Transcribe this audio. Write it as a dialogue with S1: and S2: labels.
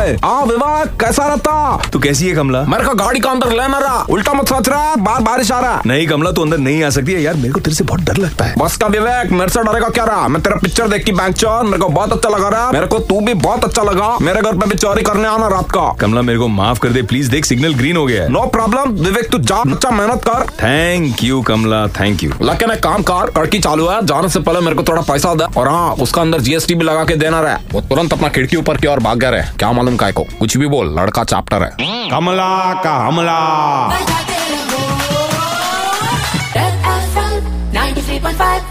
S1: आ आ विवेक कैसा रहता?
S2: तू कैसी है कमला?
S1: मेरे को गाड़ी का अंदर लेना रहा। उल्टा मत सोच रहा बार बारिश आ रहा।
S2: नहीं कमला तू अंदर नहीं आ सकती है यार मेरे को तेरे से बहुत डर लगता है।
S1: बस का विवेक मेरे से डरेगा क्या रहा? मैं तेरा पिक्चर देख की बैंक चोर मेरे को बहुत अच्छा लगा रहा। मेरे को तू भी बहुत अच्छा लगा। मेरे घर पे भी चोरी करने आना रात का।
S2: कमला मेरे को माफ़ कर दे प्लीज़ देख सिग्नल ग्रीन हो गया
S1: नो प्रॉब्लम विवेक तू जा अच्छा मेहनत कर।
S2: Thank you Kamala thank you
S1: लगे मैं काम कर कड़की चालू है। जाने से पहले मेरे को थोड़ा पैसा दे। और हाँ उसका अंदर जीएसटी भी लगा के देना रहे। वो तुरंत अपना खिड़की ऊपर की ओर भाग गया रहे। क्या मालूम काय को? कुछ भी बोल लड़का चैप्टर है।
S3: कमला का हमला।
S4: Red FM 93.5